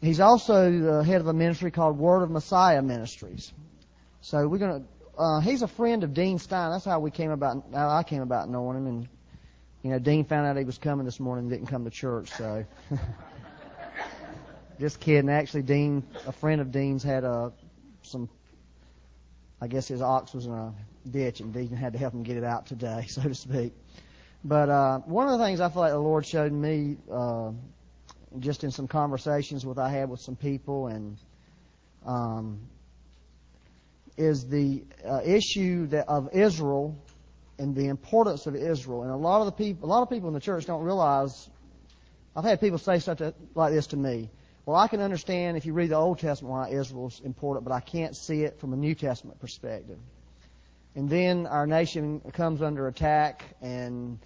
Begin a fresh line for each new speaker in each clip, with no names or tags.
He's also the head of a ministry called Word of Messiah Ministries. So we're gonna. Uh, he's a friend of Dean Stein. That's how we came about. How I came about knowing him, and you know, Dean found out he was coming this morning and didn't come to church. So, just kidding. Actually, Dean, a friend of Dean's, had uh, some. I guess his ox was in a ditch, and Dean had to help him get it out today, so to speak. But uh, one of the things I feel like the Lord showed me, uh, just in some conversations with I had with some people, and um, is the uh, issue that of Israel and the importance of Israel. And a lot of the people, a lot of people in the church don't realize. I've had people say stuff like this to me. Well, I can understand if you read the Old Testament why Israel is important, but I can't see it from a New Testament perspective. And then our nation comes under attack, and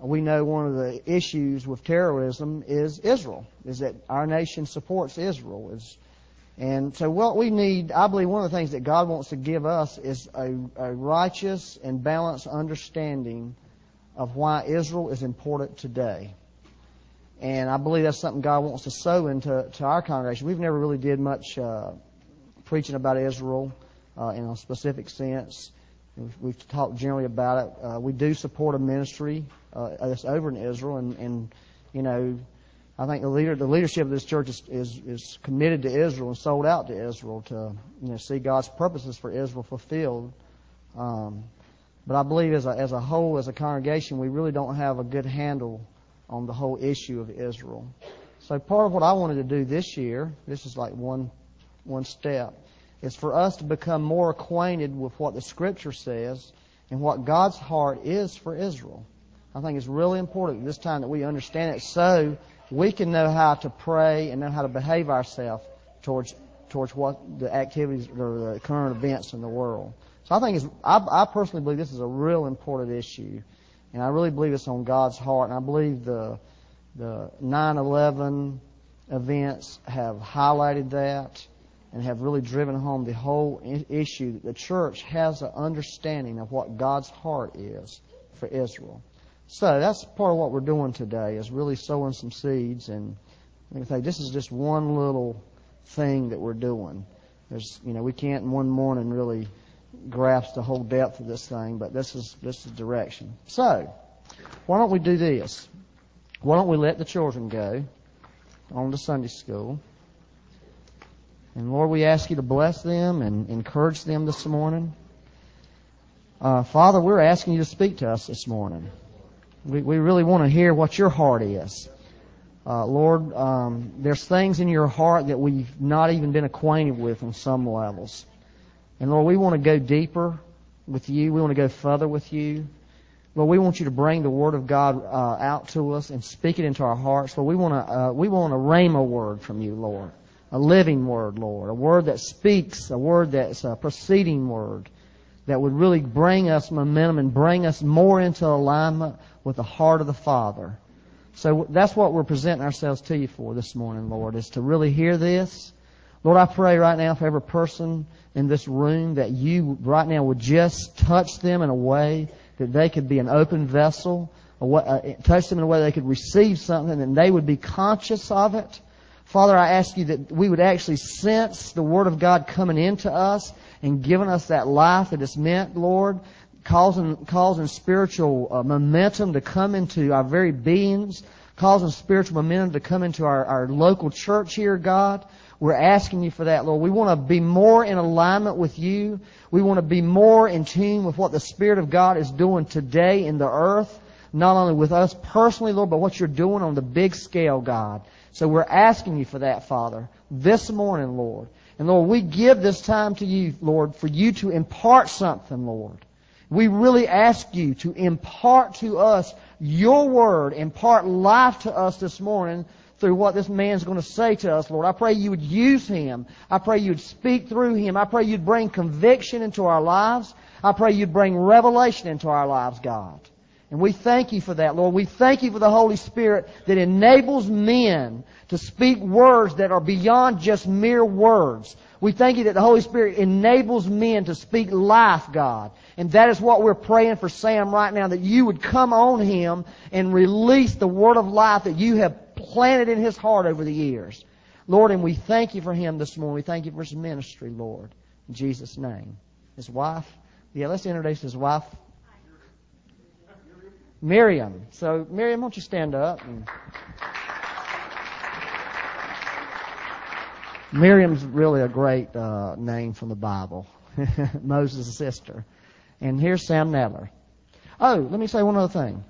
we know one of the issues with terrorism is Israel, is that our nation supports Israel. Is, and so what we need, I believe one of the things that God wants to give us is a, a righteous and balanced understanding of why Israel is important today. And I believe that's something God wants to sow into to our congregation. We've never really did much uh, preaching about Israel uh, in a specific sense. We've, we've talked generally about it. Uh, we do support a ministry uh, that's over in Israel, and, and you know, I think the leader, the leadership of this church is, is, is committed to Israel and sold out to Israel to you know see God's purposes for Israel fulfilled. Um, but I believe as a, as a whole, as a congregation, we really don't have a good handle on the whole issue of Israel. So part of what I wanted to do this year, this is like one one step, is for us to become more acquainted with what the Scripture says and what God's heart is for Israel. I think it's really important this time that we understand it so we can know how to pray and know how to behave ourselves towards towards what the activities or the current events in the world. So I think it's, I, I personally believe this is a real important issue, and I really believe it's on God's heart, and I believe the the 9/11 events have highlighted that and have really driven home the whole issue that the church has an understanding of what God's heart is for Israel. So that's part of what we're doing today is really sowing some seeds and think this is just one little thing that we're doing. There's you know, we can't in one morning really grasp the whole depth of this thing, but this is this is direction. So why don't we do this? Why don't we let the children go on to Sunday school? And Lord, we ask you to bless them and encourage them this morning. Uh, Father, we're asking you to speak to us this morning. We, we really want to hear what your heart is. Uh, Lord, um, there's things in your heart that we've not even been acquainted with on some levels. And Lord, we want to go deeper with you. We want to go further with you. Lord, we want you to bring the Word of God uh, out to us and speak it into our hearts. Lord, we want to uh, we want a rhema word from you, Lord a living word, Lord, a word that speaks, a word that's a proceeding word that would really bring us momentum and bring us more into alignment with the heart of the Father. So that's what we're presenting ourselves to you for this morning, Lord, is to really hear this. Lord, I pray right now for every person in this room that you right now would just touch them in a way that they could be an open vessel, uh, touch them in a way they could receive something and they would be conscious of it Father, I ask you that we would actually sense the Word of God coming into us and giving us that life that it's meant, Lord, causing, causing spiritual uh, momentum to come into our very beings, causing spiritual momentum to come into our, our local church here, God. We're asking you for that, Lord. We want to be more in alignment with you. We want to be more in tune with what the Spirit of God is doing today in the earth. Not only with us personally, Lord, but what you're doing on the big scale, God. So we're asking you for that, Father, this morning, Lord. And Lord, we give this time to you, Lord, for you to impart something, Lord. We really ask you to impart to us your word, impart life to us this morning through what this man's going to say to us, Lord. I pray you would use him. I pray you'd speak through him. I pray you'd bring conviction into our lives. I pray you'd bring revelation into our lives, God. And we thank you for that, Lord. We thank you for the Holy Spirit that enables men to speak words that are beyond just mere words. We thank you that the Holy Spirit enables men to speak life, God. And that is what we're praying for Sam right now, that you would come on him and release the word of life that you have planted in his heart over the years. Lord, and we thank you for him this morning. We thank you for his ministry, Lord. In Jesus' name. His wife. Yeah, let's introduce his wife. Miriam. So, Miriam, won't you stand up? And... Miriam's really a great uh, name from the Bible. Moses' sister. And here's Sam Nadler. Oh, let me say one other thing.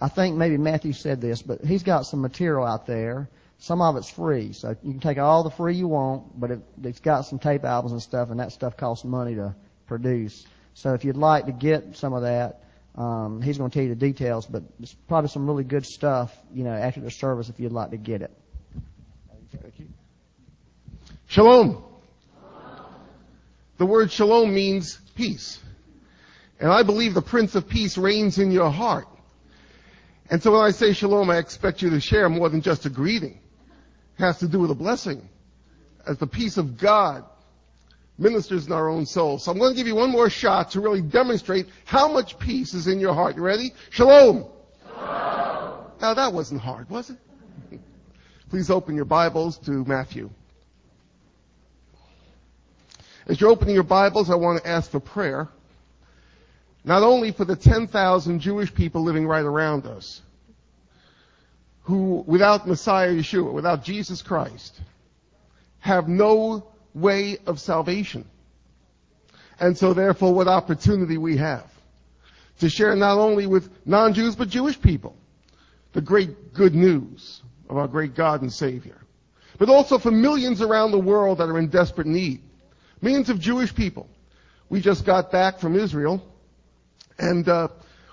I think maybe Matthew said this, but he's got some material out there. Some of it's free, so you can take all the free you want, but it, it's got some tape albums and stuff, and that stuff costs money to produce. So if you'd like to get some of that, um, he's going to tell you the details, but it's probably some really good stuff, you know, after the service if you'd like to get it.
Thank you. Shalom. The word shalom means peace. And I believe the Prince of Peace reigns in your heart. And so when I say shalom, I expect you to share more than just a greeting. It has to do with a blessing. As the peace of God ministers in our own souls. So I'm going to give you one more shot to really demonstrate how much peace is in your heart. You ready? Shalom. Shalom. Now that wasn't hard, was it? Please open your Bibles to Matthew. As you're opening your Bibles, I want to ask for prayer. Not only for the 10,000 Jewish people living right around us, who without Messiah Yeshua, without Jesus Christ, have no way of salvation. And so therefore what opportunity we have to share not only with non-Jews but Jewish people the great good news of our great God and Savior. But also for millions around the world that are in desperate need. Millions of Jewish people. We just got back from Israel and uh,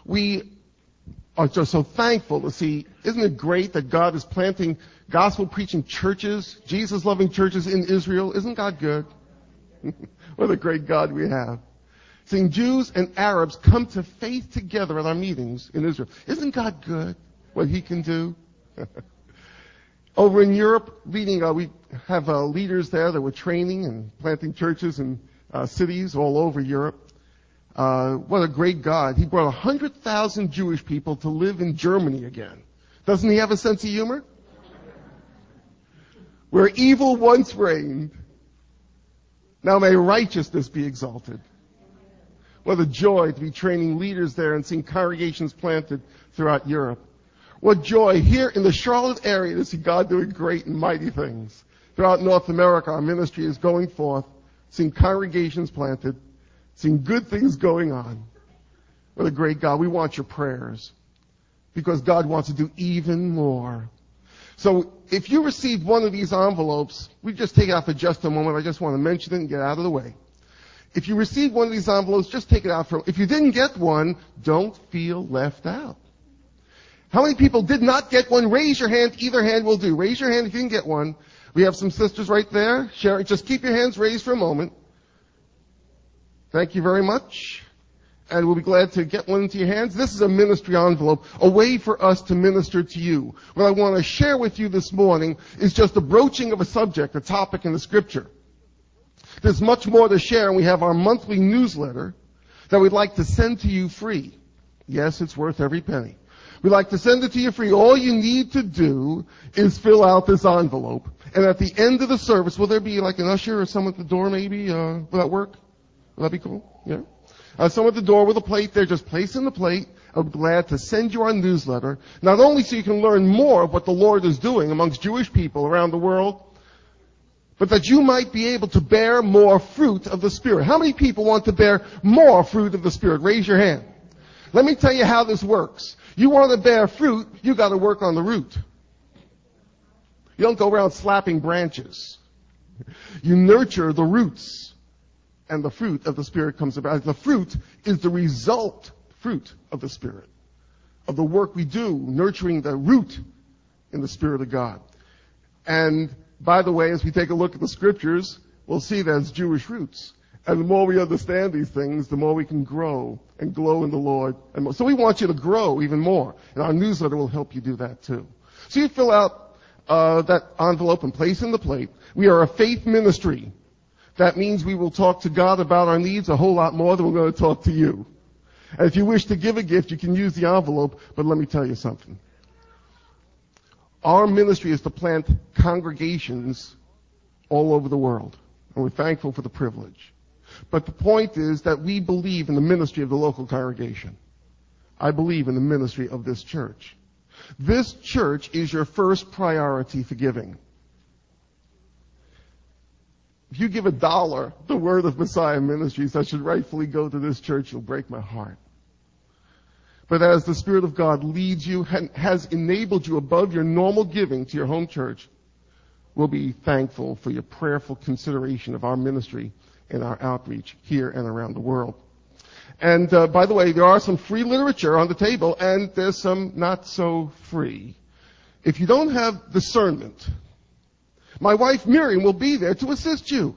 we are just so thankful to see, isn't it great that God is planting gospel preaching churches, Jesus loving churches in Israel? Isn't God good? what a great God we have. Seeing Jews and Arabs come to faith together at our meetings in Israel. Isn't God good? What He can do? Over in Europe, leading, uh, we have uh, leaders there that were training and planting churches in uh, cities all over Europe. Uh, what a great God. He brought 100,000 Jewish people to live in Germany again. Doesn't he have a sense of humor? Where evil once reigned, now may righteousness be exalted. What a joy to be training leaders there and seeing congregations planted throughout Europe. What joy here in the Charlotte area to see God doing great and mighty things. Throughout North America, our ministry is going forth, seeing congregations planted, seeing good things going on. What a great God. We want your prayers because God wants to do even more. So if you received one of these envelopes, we just take it out for just a moment. I just want to mention it and get out of the way. If you received one of these envelopes, just take it out for, if you didn't get one, don't feel left out. How many people did not get one? Raise your hand. Either hand will do. Raise your hand if you didn't get one. We have some sisters right there. Sherry, just keep your hands raised for a moment. Thank you very much. And we'll be glad to get one into your hands. This is a ministry envelope, a way for us to minister to you. What I want to share with you this morning is just a broaching of a subject, a topic in the scripture. There's much more to share and we have our monthly newsletter that we'd like to send to you free. Yes, it's worth every penny. We'd like to send it to you free. All you need to do is fill out this envelope. And at the end of the service, will there be like an usher or someone at the door maybe? Uh, will that work? Will that be cool? Yeah? Uh, someone at the door with a plate there, just place in the plate. I'm glad to send you our newsletter, not only so you can learn more of what the Lord is doing amongst Jewish people around the world, but that you might be able to bear more fruit of the Spirit. How many people want to bear more fruit of the Spirit? Raise your hand. Let me tell you how this works. You want to bear fruit, you got to work on the root. You don't go around slapping branches. You nurture the roots and the fruit of the Spirit comes about. The fruit is the result fruit of the Spirit, of the work we do, nurturing the root in the Spirit of God. And by the way, as we take a look at the scriptures, we'll see it's Jewish roots. And the more we understand these things, the more we can grow and glow in the Lord. And so we want you to grow even more. And our newsletter will help you do that too. So you fill out uh, that envelope and place in the plate. We are a faith ministry. That means we will talk to God about our needs a whole lot more than we're going to talk to you. And if you wish to give a gift, you can use the envelope, but let me tell you something. Our ministry is to plant congregations all over the world. And we're thankful for the privilege. But the point is that we believe in the ministry of the local congregation. I believe in the ministry of this church. This church is your first priority for giving. If you give a dollar, the word of Messiah Ministries, I should rightfully go to this church, you'll break my heart. But as the Spirit of God leads you and has enabled you above your normal giving to your home church, we'll be thankful for your prayerful consideration of our ministry and our outreach here and around the world. And uh, by the way, there are some free literature on the table, and there's some not so free. If you don't have discernment, my wife Miriam will be there to assist you.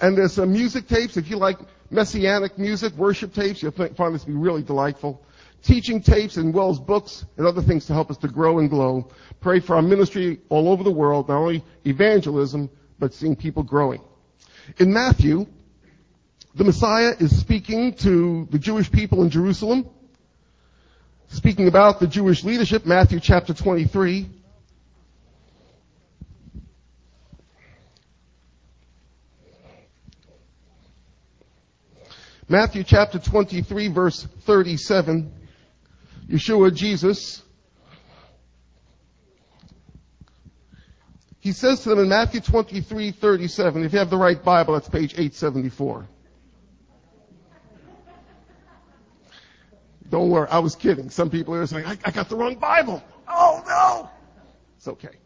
And there's some music tapes. If you like messianic music, worship tapes, you'll find this to be really delightful. Teaching tapes and Wells books and other things to help us to grow and glow. Pray for our ministry all over the world, not only evangelism, but seeing people growing. In Matthew, the Messiah is speaking to the Jewish people in Jerusalem, speaking about the Jewish leadership, Matthew chapter 23. Matthew chapter 23 verse 37. Yeshua, Jesus, he says to them in Matthew 23, 37, if you have the right Bible, that's page 874. Don't worry, I was kidding. Some people are saying, I, I got the wrong Bible. Oh no! It's okay.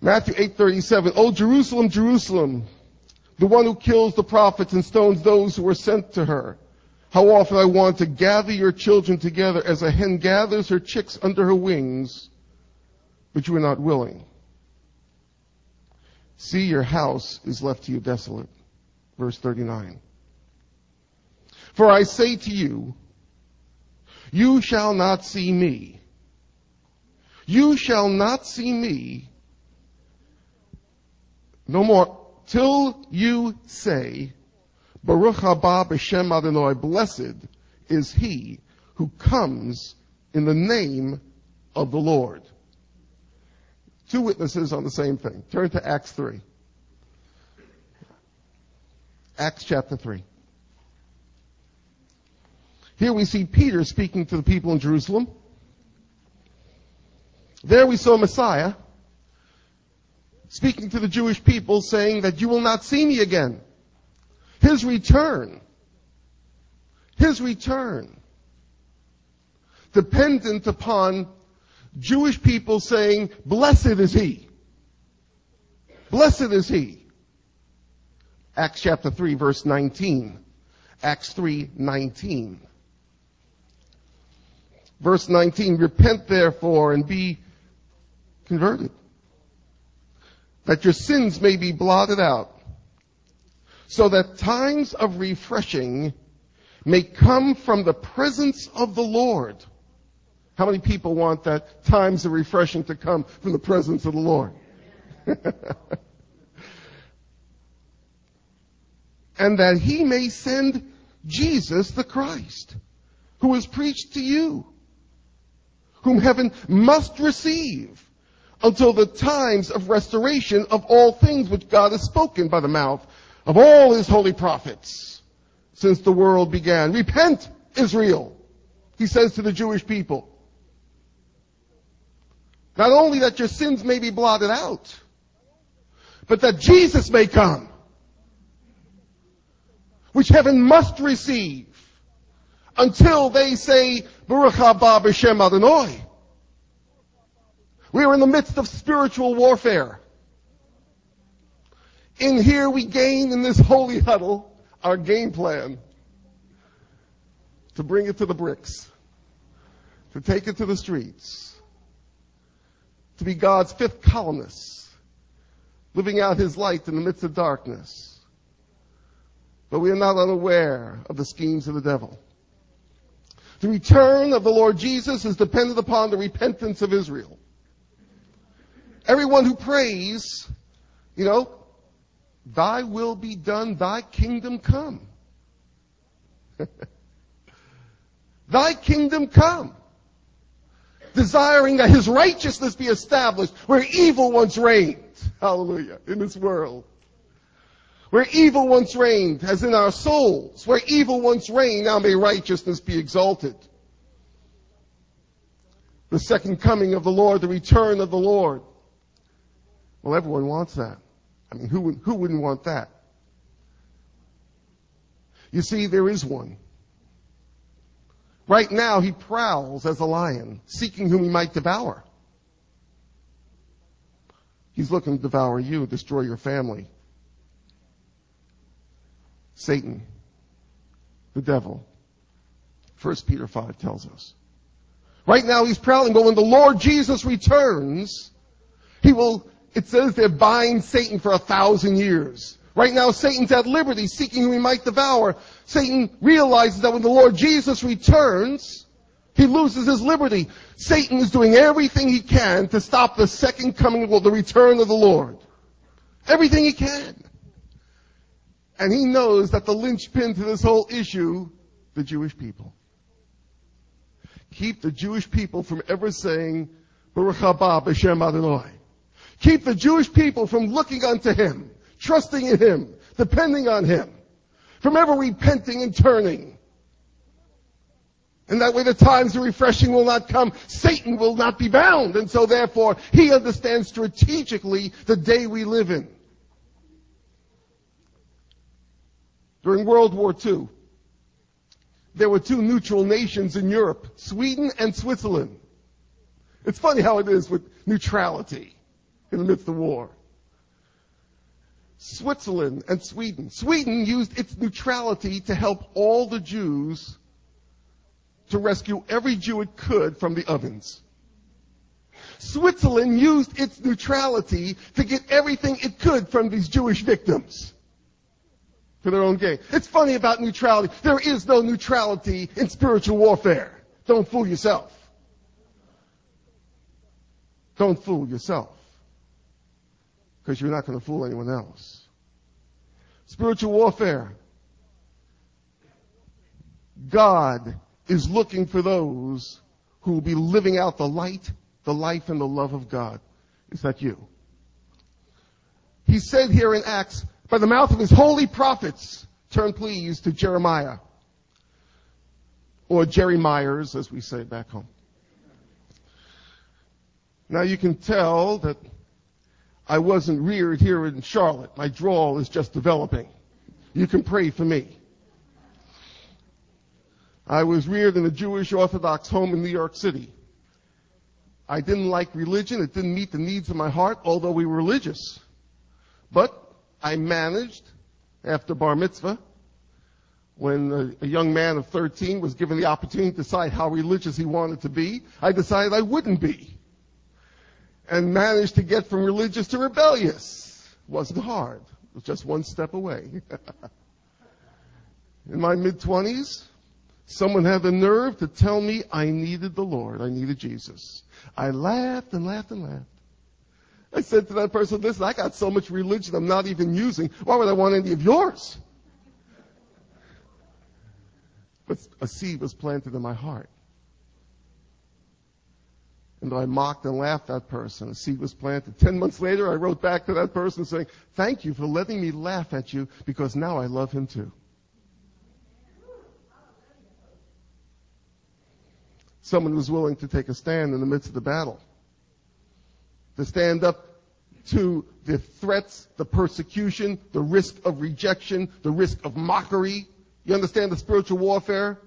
Matthew 8:37. Oh Jerusalem, Jerusalem, the one who kills the prophets and stones those who are sent to her. How often I want to gather your children together as a hen gathers her chicks under her wings, but you are not willing. See, your house is left to you desolate. Verse 39. For I say to you, you shall not see me. You shall not see me no more till you say, Baruch haba b'shem Adonai, blessed is he who comes in the name of the Lord. Two witnesses on the same thing. Turn to Acts 3. Acts chapter 3. Here we see Peter speaking to the people in Jerusalem. There we saw Messiah speaking to the Jewish people saying that you will not see me again. His return. His return. Dependent upon Jewish people saying, blessed is he. Blessed is he. Acts chapter 3 verse 19. Acts 3, 19. Verse 19, repent therefore and be converted, that your sins may be blotted out, so that times of refreshing may come from the presence of the Lord. How many people want that times of refreshing to come from the presence of the Lord? and that he may send Jesus the Christ, who is preached to you whom heaven must receive until the times of restoration of all things which God has spoken by the mouth of all his holy prophets since the world began. Repent, Israel, he says to the Jewish people. Not only that your sins may be blotted out, but that Jesus may come, which heaven must receive until they say, Baruch haba b'shem Adonai. We are in the midst of spiritual warfare. In here we gain in this holy huddle our game plan to bring it to the bricks, to take it to the streets, to be God's fifth columnist, living out his light in the midst of darkness. But we are not unaware of the schemes of the devil. The return of the Lord Jesus is dependent upon the repentance of Israel. Everyone who prays, you know, thy will be done, thy kingdom come. thy kingdom come. desiring that his righteousness be established where evil once reigned. Hallelujah. In this world. Where evil once reigned, as in our souls, where evil once reigned, now may righteousness be exalted. The second coming of the Lord, the return of the Lord. Well, everyone wants that. I mean, who, who wouldn't want that? You see, there is one. Right now, he prowls as a lion, seeking whom he might devour. He's looking to devour you, destroy your family. Satan, the devil. 1 Peter 5 tells us. Right now he's prowling, but when the Lord Jesus returns, he will, it says they bind Satan for a thousand years. Right now Satan's at liberty, seeking whom he might devour. Satan realizes that when the Lord Jesus returns, he loses his liberty. Satan is doing everything he can to stop the second coming, well, the return of the Lord. Everything he can. And he knows that the linchpin to this whole issue, the Jewish people. Keep the Jewish people from ever saying, Baruch haba b'shem Adonai. Keep the Jewish people from looking unto him, trusting in him, depending on him, from ever repenting and turning. And that way the times of refreshing will not come. Satan will not be bound. And so therefore, he understands strategically the day we live in. During World War II, there were two neutral nations in Europe, Sweden and Switzerland. It's funny how it is with neutrality in the midst of war. Switzerland and Sweden. Sweden used its neutrality to help all the Jews to rescue every Jew it could from the ovens. Switzerland used its neutrality to get everything it could from these Jewish victims for their own gain. It's funny about neutrality. There is no neutrality in spiritual warfare. Don't fool yourself. Don't fool yourself. Because you're not going to fool anyone else. Spiritual warfare. God is looking for those who will be living out the light, the life, and the love of God. Is that you? He said here in Acts, by the mouth of his holy prophets. Turn please to Jeremiah. Or Jerry Myers, as we say back home. Now you can tell that I wasn't reared here in Charlotte. My drawl is just developing. You can pray for me. I was reared in a Jewish Orthodox home in New York City. I didn't like religion. It didn't meet the needs of my heart, although we were religious. But I managed after bar mitzvah when a, young man of 13 was given the opportunity to decide how religious he wanted to be, I decided I wouldn't be. And managed to get from religious to rebellious. Wasn't hard. It was just one step away. In my mid 20s, someone had the nerve to tell me I needed the Lord. I needed Jesus. I laughed and laughed and laughed. I said to that person, listen, I got so much religion I'm not even using. Why would I want any of yours? But a seed was planted in my heart. And I mocked and laughed at that person, a seed was planted. Ten months later, I wrote back to that person saying, thank you for letting me laugh at you because now I love him too. Someone was willing to take a stand in the midst of the battle to stand up to the threats, the persecution, the risk of rejection, the risk of mockery. You understand the spiritual warfare?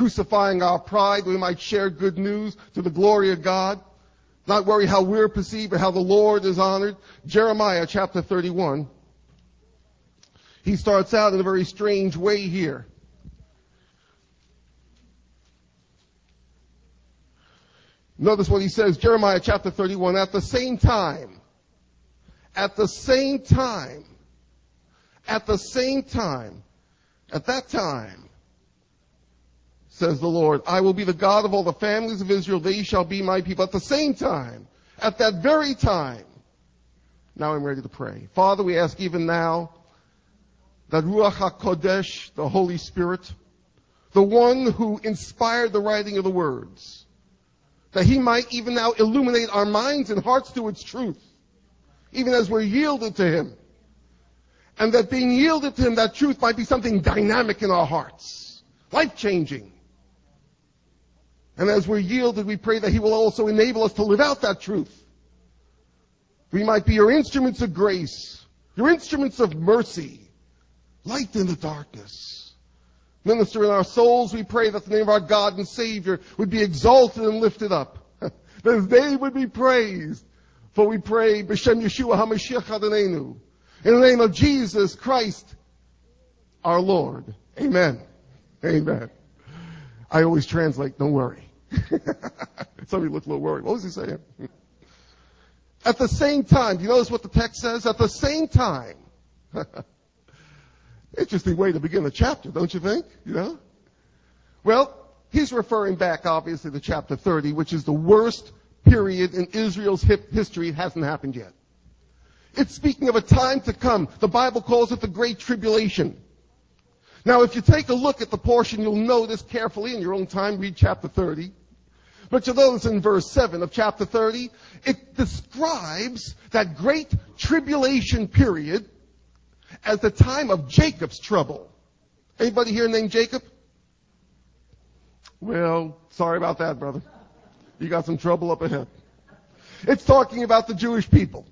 Crucifying our pride, we might share good news to the glory of God. Not worry how we're perceived, but how the Lord is honored. Jeremiah chapter 31. He starts out in a very strange way here. Notice what he says, Jeremiah chapter 31, at the same time, at the same time, at the same time, at that time, says the Lord, I will be the God of all the families of Israel, they shall be my people. At the same time, at that very time, now I'm ready to pray. Father, we ask even now that Ruach HaKodesh, the Holy Spirit, the one who inspired the writing of the words, that he might even now illuminate our minds and hearts to its truth, even as we're yielded to him. And that being yielded to him, that truth might be something dynamic in our hearts, life changing. And as we're yielded, we pray that he will also enable us to live out that truth. We might be your instruments of grace, your instruments of mercy, light in the darkness. Minister in our souls, we pray that the name of our God and Savior would be exalted and lifted up. that his name would be praised. For we pray, B'Shem Yeshua HaMashiach Adonenu. In the name of Jesus Christ, our Lord. Amen. Amen. I always translate, don't worry. Somebody looked a little worried. What was he saying? At the same time, do you notice what the text says? At the same time. Interesting way to begin a chapter, don't you think? You know? Well, he's referring back obviously to chapter 30, which is the worst period in Israel's history. It hasn't happened yet. It's speaking of a time to come. The Bible calls it the Great Tribulation. Now, if you take a look at the portion, you'll know this carefully in your own time. Read chapter 30. But to those in verse 7 of chapter 30, it describes that great tribulation period as the time of Jacob's trouble. Anybody here named Jacob? Well, sorry about that, brother. You got some trouble up ahead. It's talking about the Jewish people.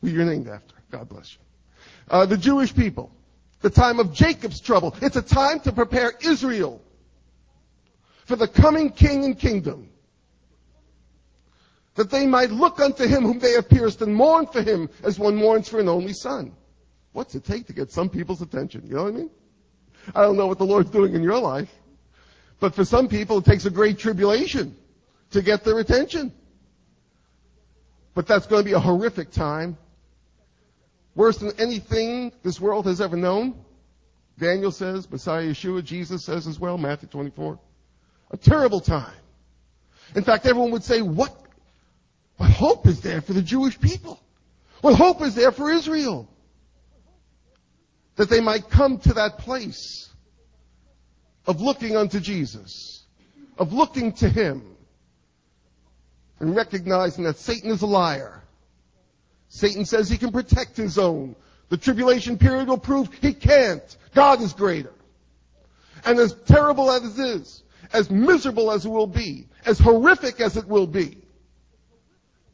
Who you're named after. God bless you. Uh, the Jewish people. The time of Jacob's trouble. It's a time to prepare Israel for the coming king and kingdom. That they might look unto him whom they have pierced and mourn for him as one mourns for an only son. What's it take to get some people's attention? You know what I mean? I don't know what the Lord's doing in your life. But for some people, it takes a great tribulation to get their attention. But that's going to be a horrific time. Worse than anything this world has ever known. Daniel says, Messiah Yeshua, Jesus says as well, Matthew 24. A terrible time. In fact, everyone would say, what, what hope is there for the Jewish people? What hope is there for Israel? That they might come to that place of looking unto Jesus, of looking to Him, and recognizing that Satan is a liar. Satan says he can protect his own. The tribulation period will prove he can't. God is greater. And as terrible as it is, as miserable as it will be, as horrific as it will be,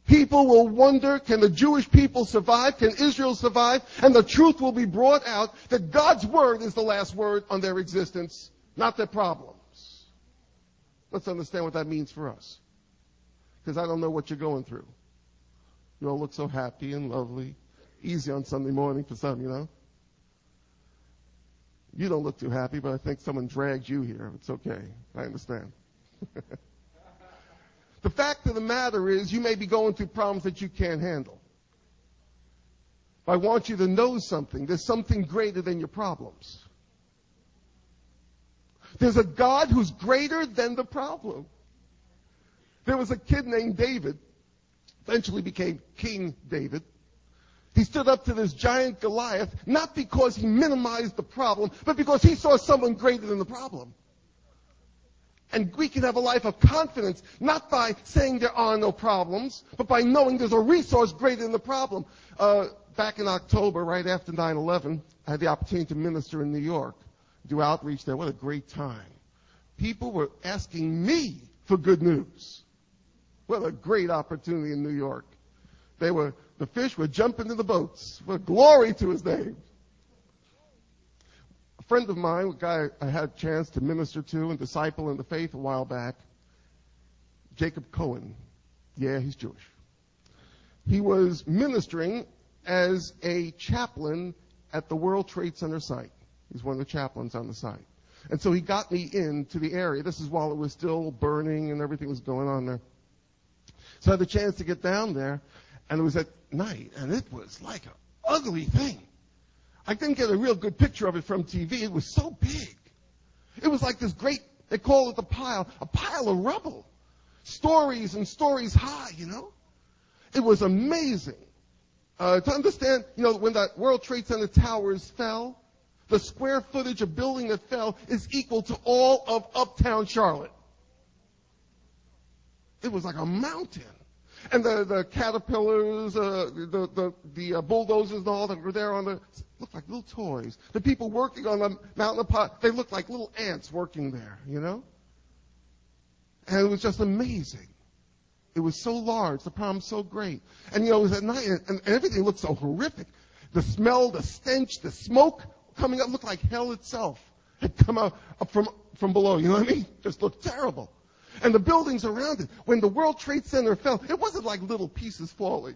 people will wonder, can the Jewish people survive? Can Israel survive? And the truth will be brought out that God's word is the last word on their existence, not their problems. Let's understand what that means for us. Because I don't know what you're going through. You all look so happy and lovely. Easy on Sunday morning for some, you know. You don't look too happy, but I think someone dragged you here. It's okay. I understand. the fact of the matter is, you may be going through problems that you can't handle. I want you to know something. There's something greater than your problems. There's a God who's greater than the problem. There was a kid named David, eventually became King David. He stood up to this giant Goliath, not because he minimized the problem, but because he saw someone greater than the problem. And we can have a life of confidence, not by saying there are no problems, but by knowing there's a resource greater than the problem. Uh, back in October, right after 9-11, I had the opportunity to minister in New York, do outreach there. What a great time. People were asking me for good news. What a great opportunity in New York. They were the fish would jump into the boats. Well, glory to his name. A friend of mine, a guy I had a chance to minister to and disciple in the faith a while back, Jacob Cohen. Yeah, he's Jewish. He was ministering as a chaplain at the World Trade Center site. He's one of the chaplains on the site. And so he got me into the area. This is while it was still burning and everything was going on there. So I had the chance to get down there, and it was at night, and it was like an ugly thing. I didn't get a real good picture of it from TV. It was so big. It was like this great, they call it the pile, a pile of rubble. Stories and stories high, you know? It was amazing. Uh, to understand, you know, when that World Trade Center towers fell, the square footage of building that fell is equal to all of uptown Charlotte. It was like a mountain. And the, the caterpillars, uh, the, the, the uh, bulldozers and all that were there on the, looked like little toys. The people working on the mountain of pot, they looked like little ants working there, you know? And it was just amazing. It was so large, the problem so great. And you know, it was at night, and, and everything looked so horrific. The smell, the stench, the smoke coming up looked like hell itself had come out up from, from below. You know what I mean? Just looked terrible. And the buildings around it, when the World Trade Center fell, it wasn't like little pieces falling.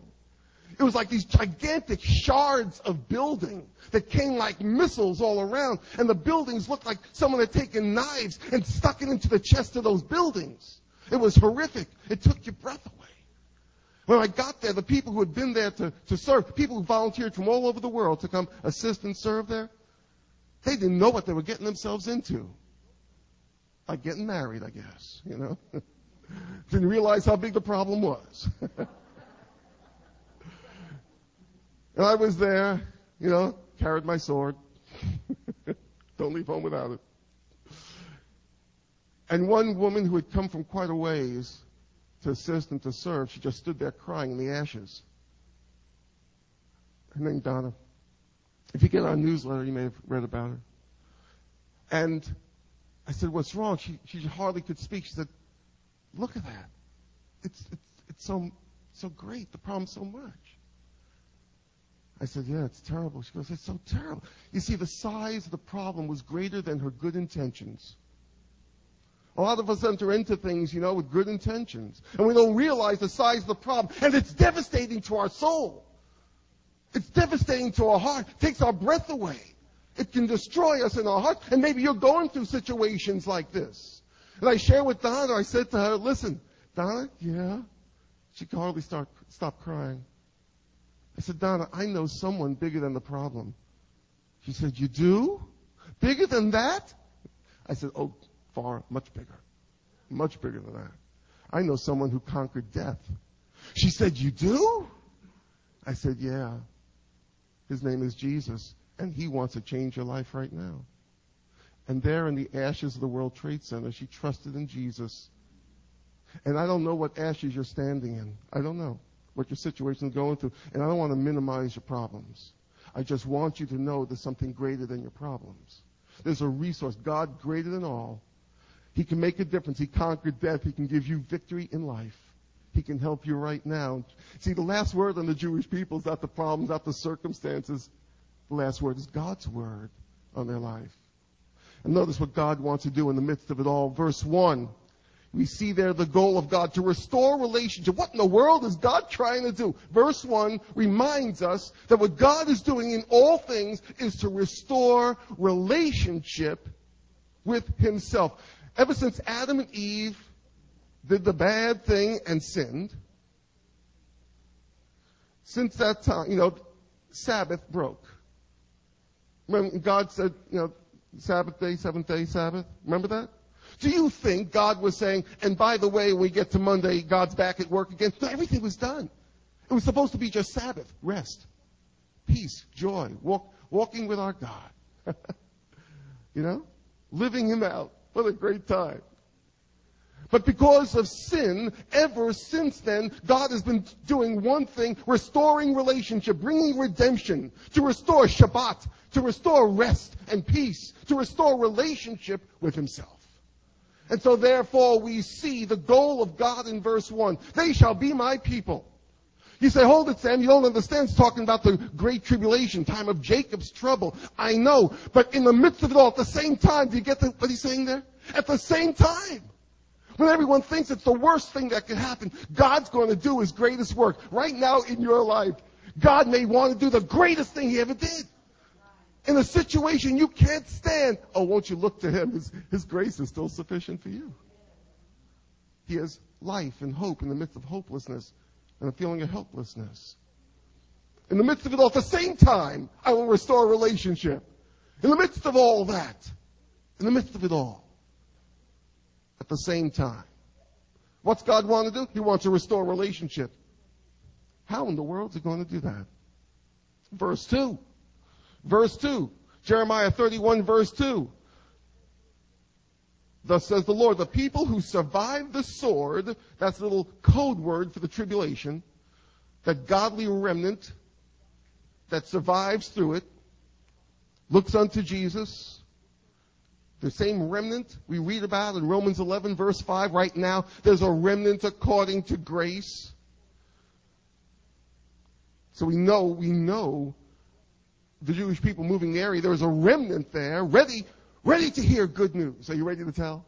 It was like these gigantic shards of building that came like missiles all around. And the buildings looked like someone had taken knives and stuck it into the chest of those buildings. It was horrific. It took your breath away. When I got there, the people who had been there to, to serve, people who volunteered from all over the world to come assist and serve there, they didn't know what they were getting themselves into. Like getting married, I guess, you know. didn't realize how big the problem was. and I was there, you know, carried my sword. Don't leave home without it. And one woman who had come from quite a ways to assist and to serve, she just stood there crying in the ashes. Her name Donna. If you get our newsletter, you may have read about her. And I said, what's wrong? She, she hardly could speak. She said, look at that. It's, it's, it's so, so great. The problem's so much. I said, yeah, it's terrible. She goes, it's so terrible. You see, the size of the problem was greater than her good intentions. A lot of us enter into things, you know, with good intentions. And we don't realize the size of the problem. And it's devastating to our soul. It's devastating to our heart. It takes our breath away. It can destroy us in our heart. And maybe you're going through situations like this. And I shared with Donna, I said to her, listen, Donna, yeah? She could hardly start, stop crying. I said, Donna, I know someone bigger than the problem. She said, you do? Bigger than that? I said, oh, far, much bigger. Much bigger than that. I know someone who conquered death. She said, You do? I said, Yeah. His name is Jesus, and he wants to change your life right now. And there in the ashes of the World Trade Center, she trusted in Jesus. And I don't know what ashes you're standing in. I don't know what your situation is going through. And I don't want to minimize your problems. I just want you to know there's something greater than your problems. There's a resource, God greater than all, he can make a difference. He conquered death. He can give you victory in life. He can help you right now. See, the last word on the Jewish people is not the problems, not the circumstances. Last word is God's word on their life. And notice what God wants to do in the midst of it all. Verse 1. We see there the goal of God to restore relationship. What in the world is God trying to do? Verse 1 reminds us that what God is doing in all things is to restore relationship with Himself. Ever since Adam and Eve did the bad thing and sinned, since that time, you know, Sabbath broke. God said, you know, Sabbath day, seventh day, Sabbath. Remember that? Do you think God was saying, and by the way, when we get to Monday, God's back at work again? No, everything was done. It was supposed to be just Sabbath, rest, peace, joy, walk, walking with our God. you know? Living Him out. What a great time. But because of sin, ever since then, God has been doing one thing, restoring relationship, bringing redemption, to restore Shabbat, to restore rest and peace, to restore relationship with Himself. And so therefore we see the goal of God in verse 1. They shall be my people. You say, hold it, Sam, you don't understand. It's talking about the great tribulation, time of Jacob's trouble. I know. But in the midst of it all, at the same time, do you get the, what he's saying there? At the same time. When everyone thinks it's the worst thing that could happen, God's going to do his greatest work. Right now in your life, God may want to do the greatest thing he ever did. In a situation you can't stand, oh, won't you look to him? His, his grace is still sufficient for you. He has life and hope in the midst of hopelessness and a feeling of helplessness. In the midst of it all, at the same time, I will restore a relationship. In the midst of all that, in the midst of it all, at the same time. What's God want to do? He wants to restore relationship. How in the world is he going to do that? Verse 2. Verse 2. Jeremiah 31 verse 2. Thus says the Lord, the people who survive the sword, that's a little code word for the tribulation, that godly remnant that survives through it, looks unto Jesus, the same remnant we read about in Romans 11 verse 5 right now, there's a remnant according to grace. So we know, we know the Jewish people moving the area, there's a remnant there ready, ready to hear good news. Are you ready to tell?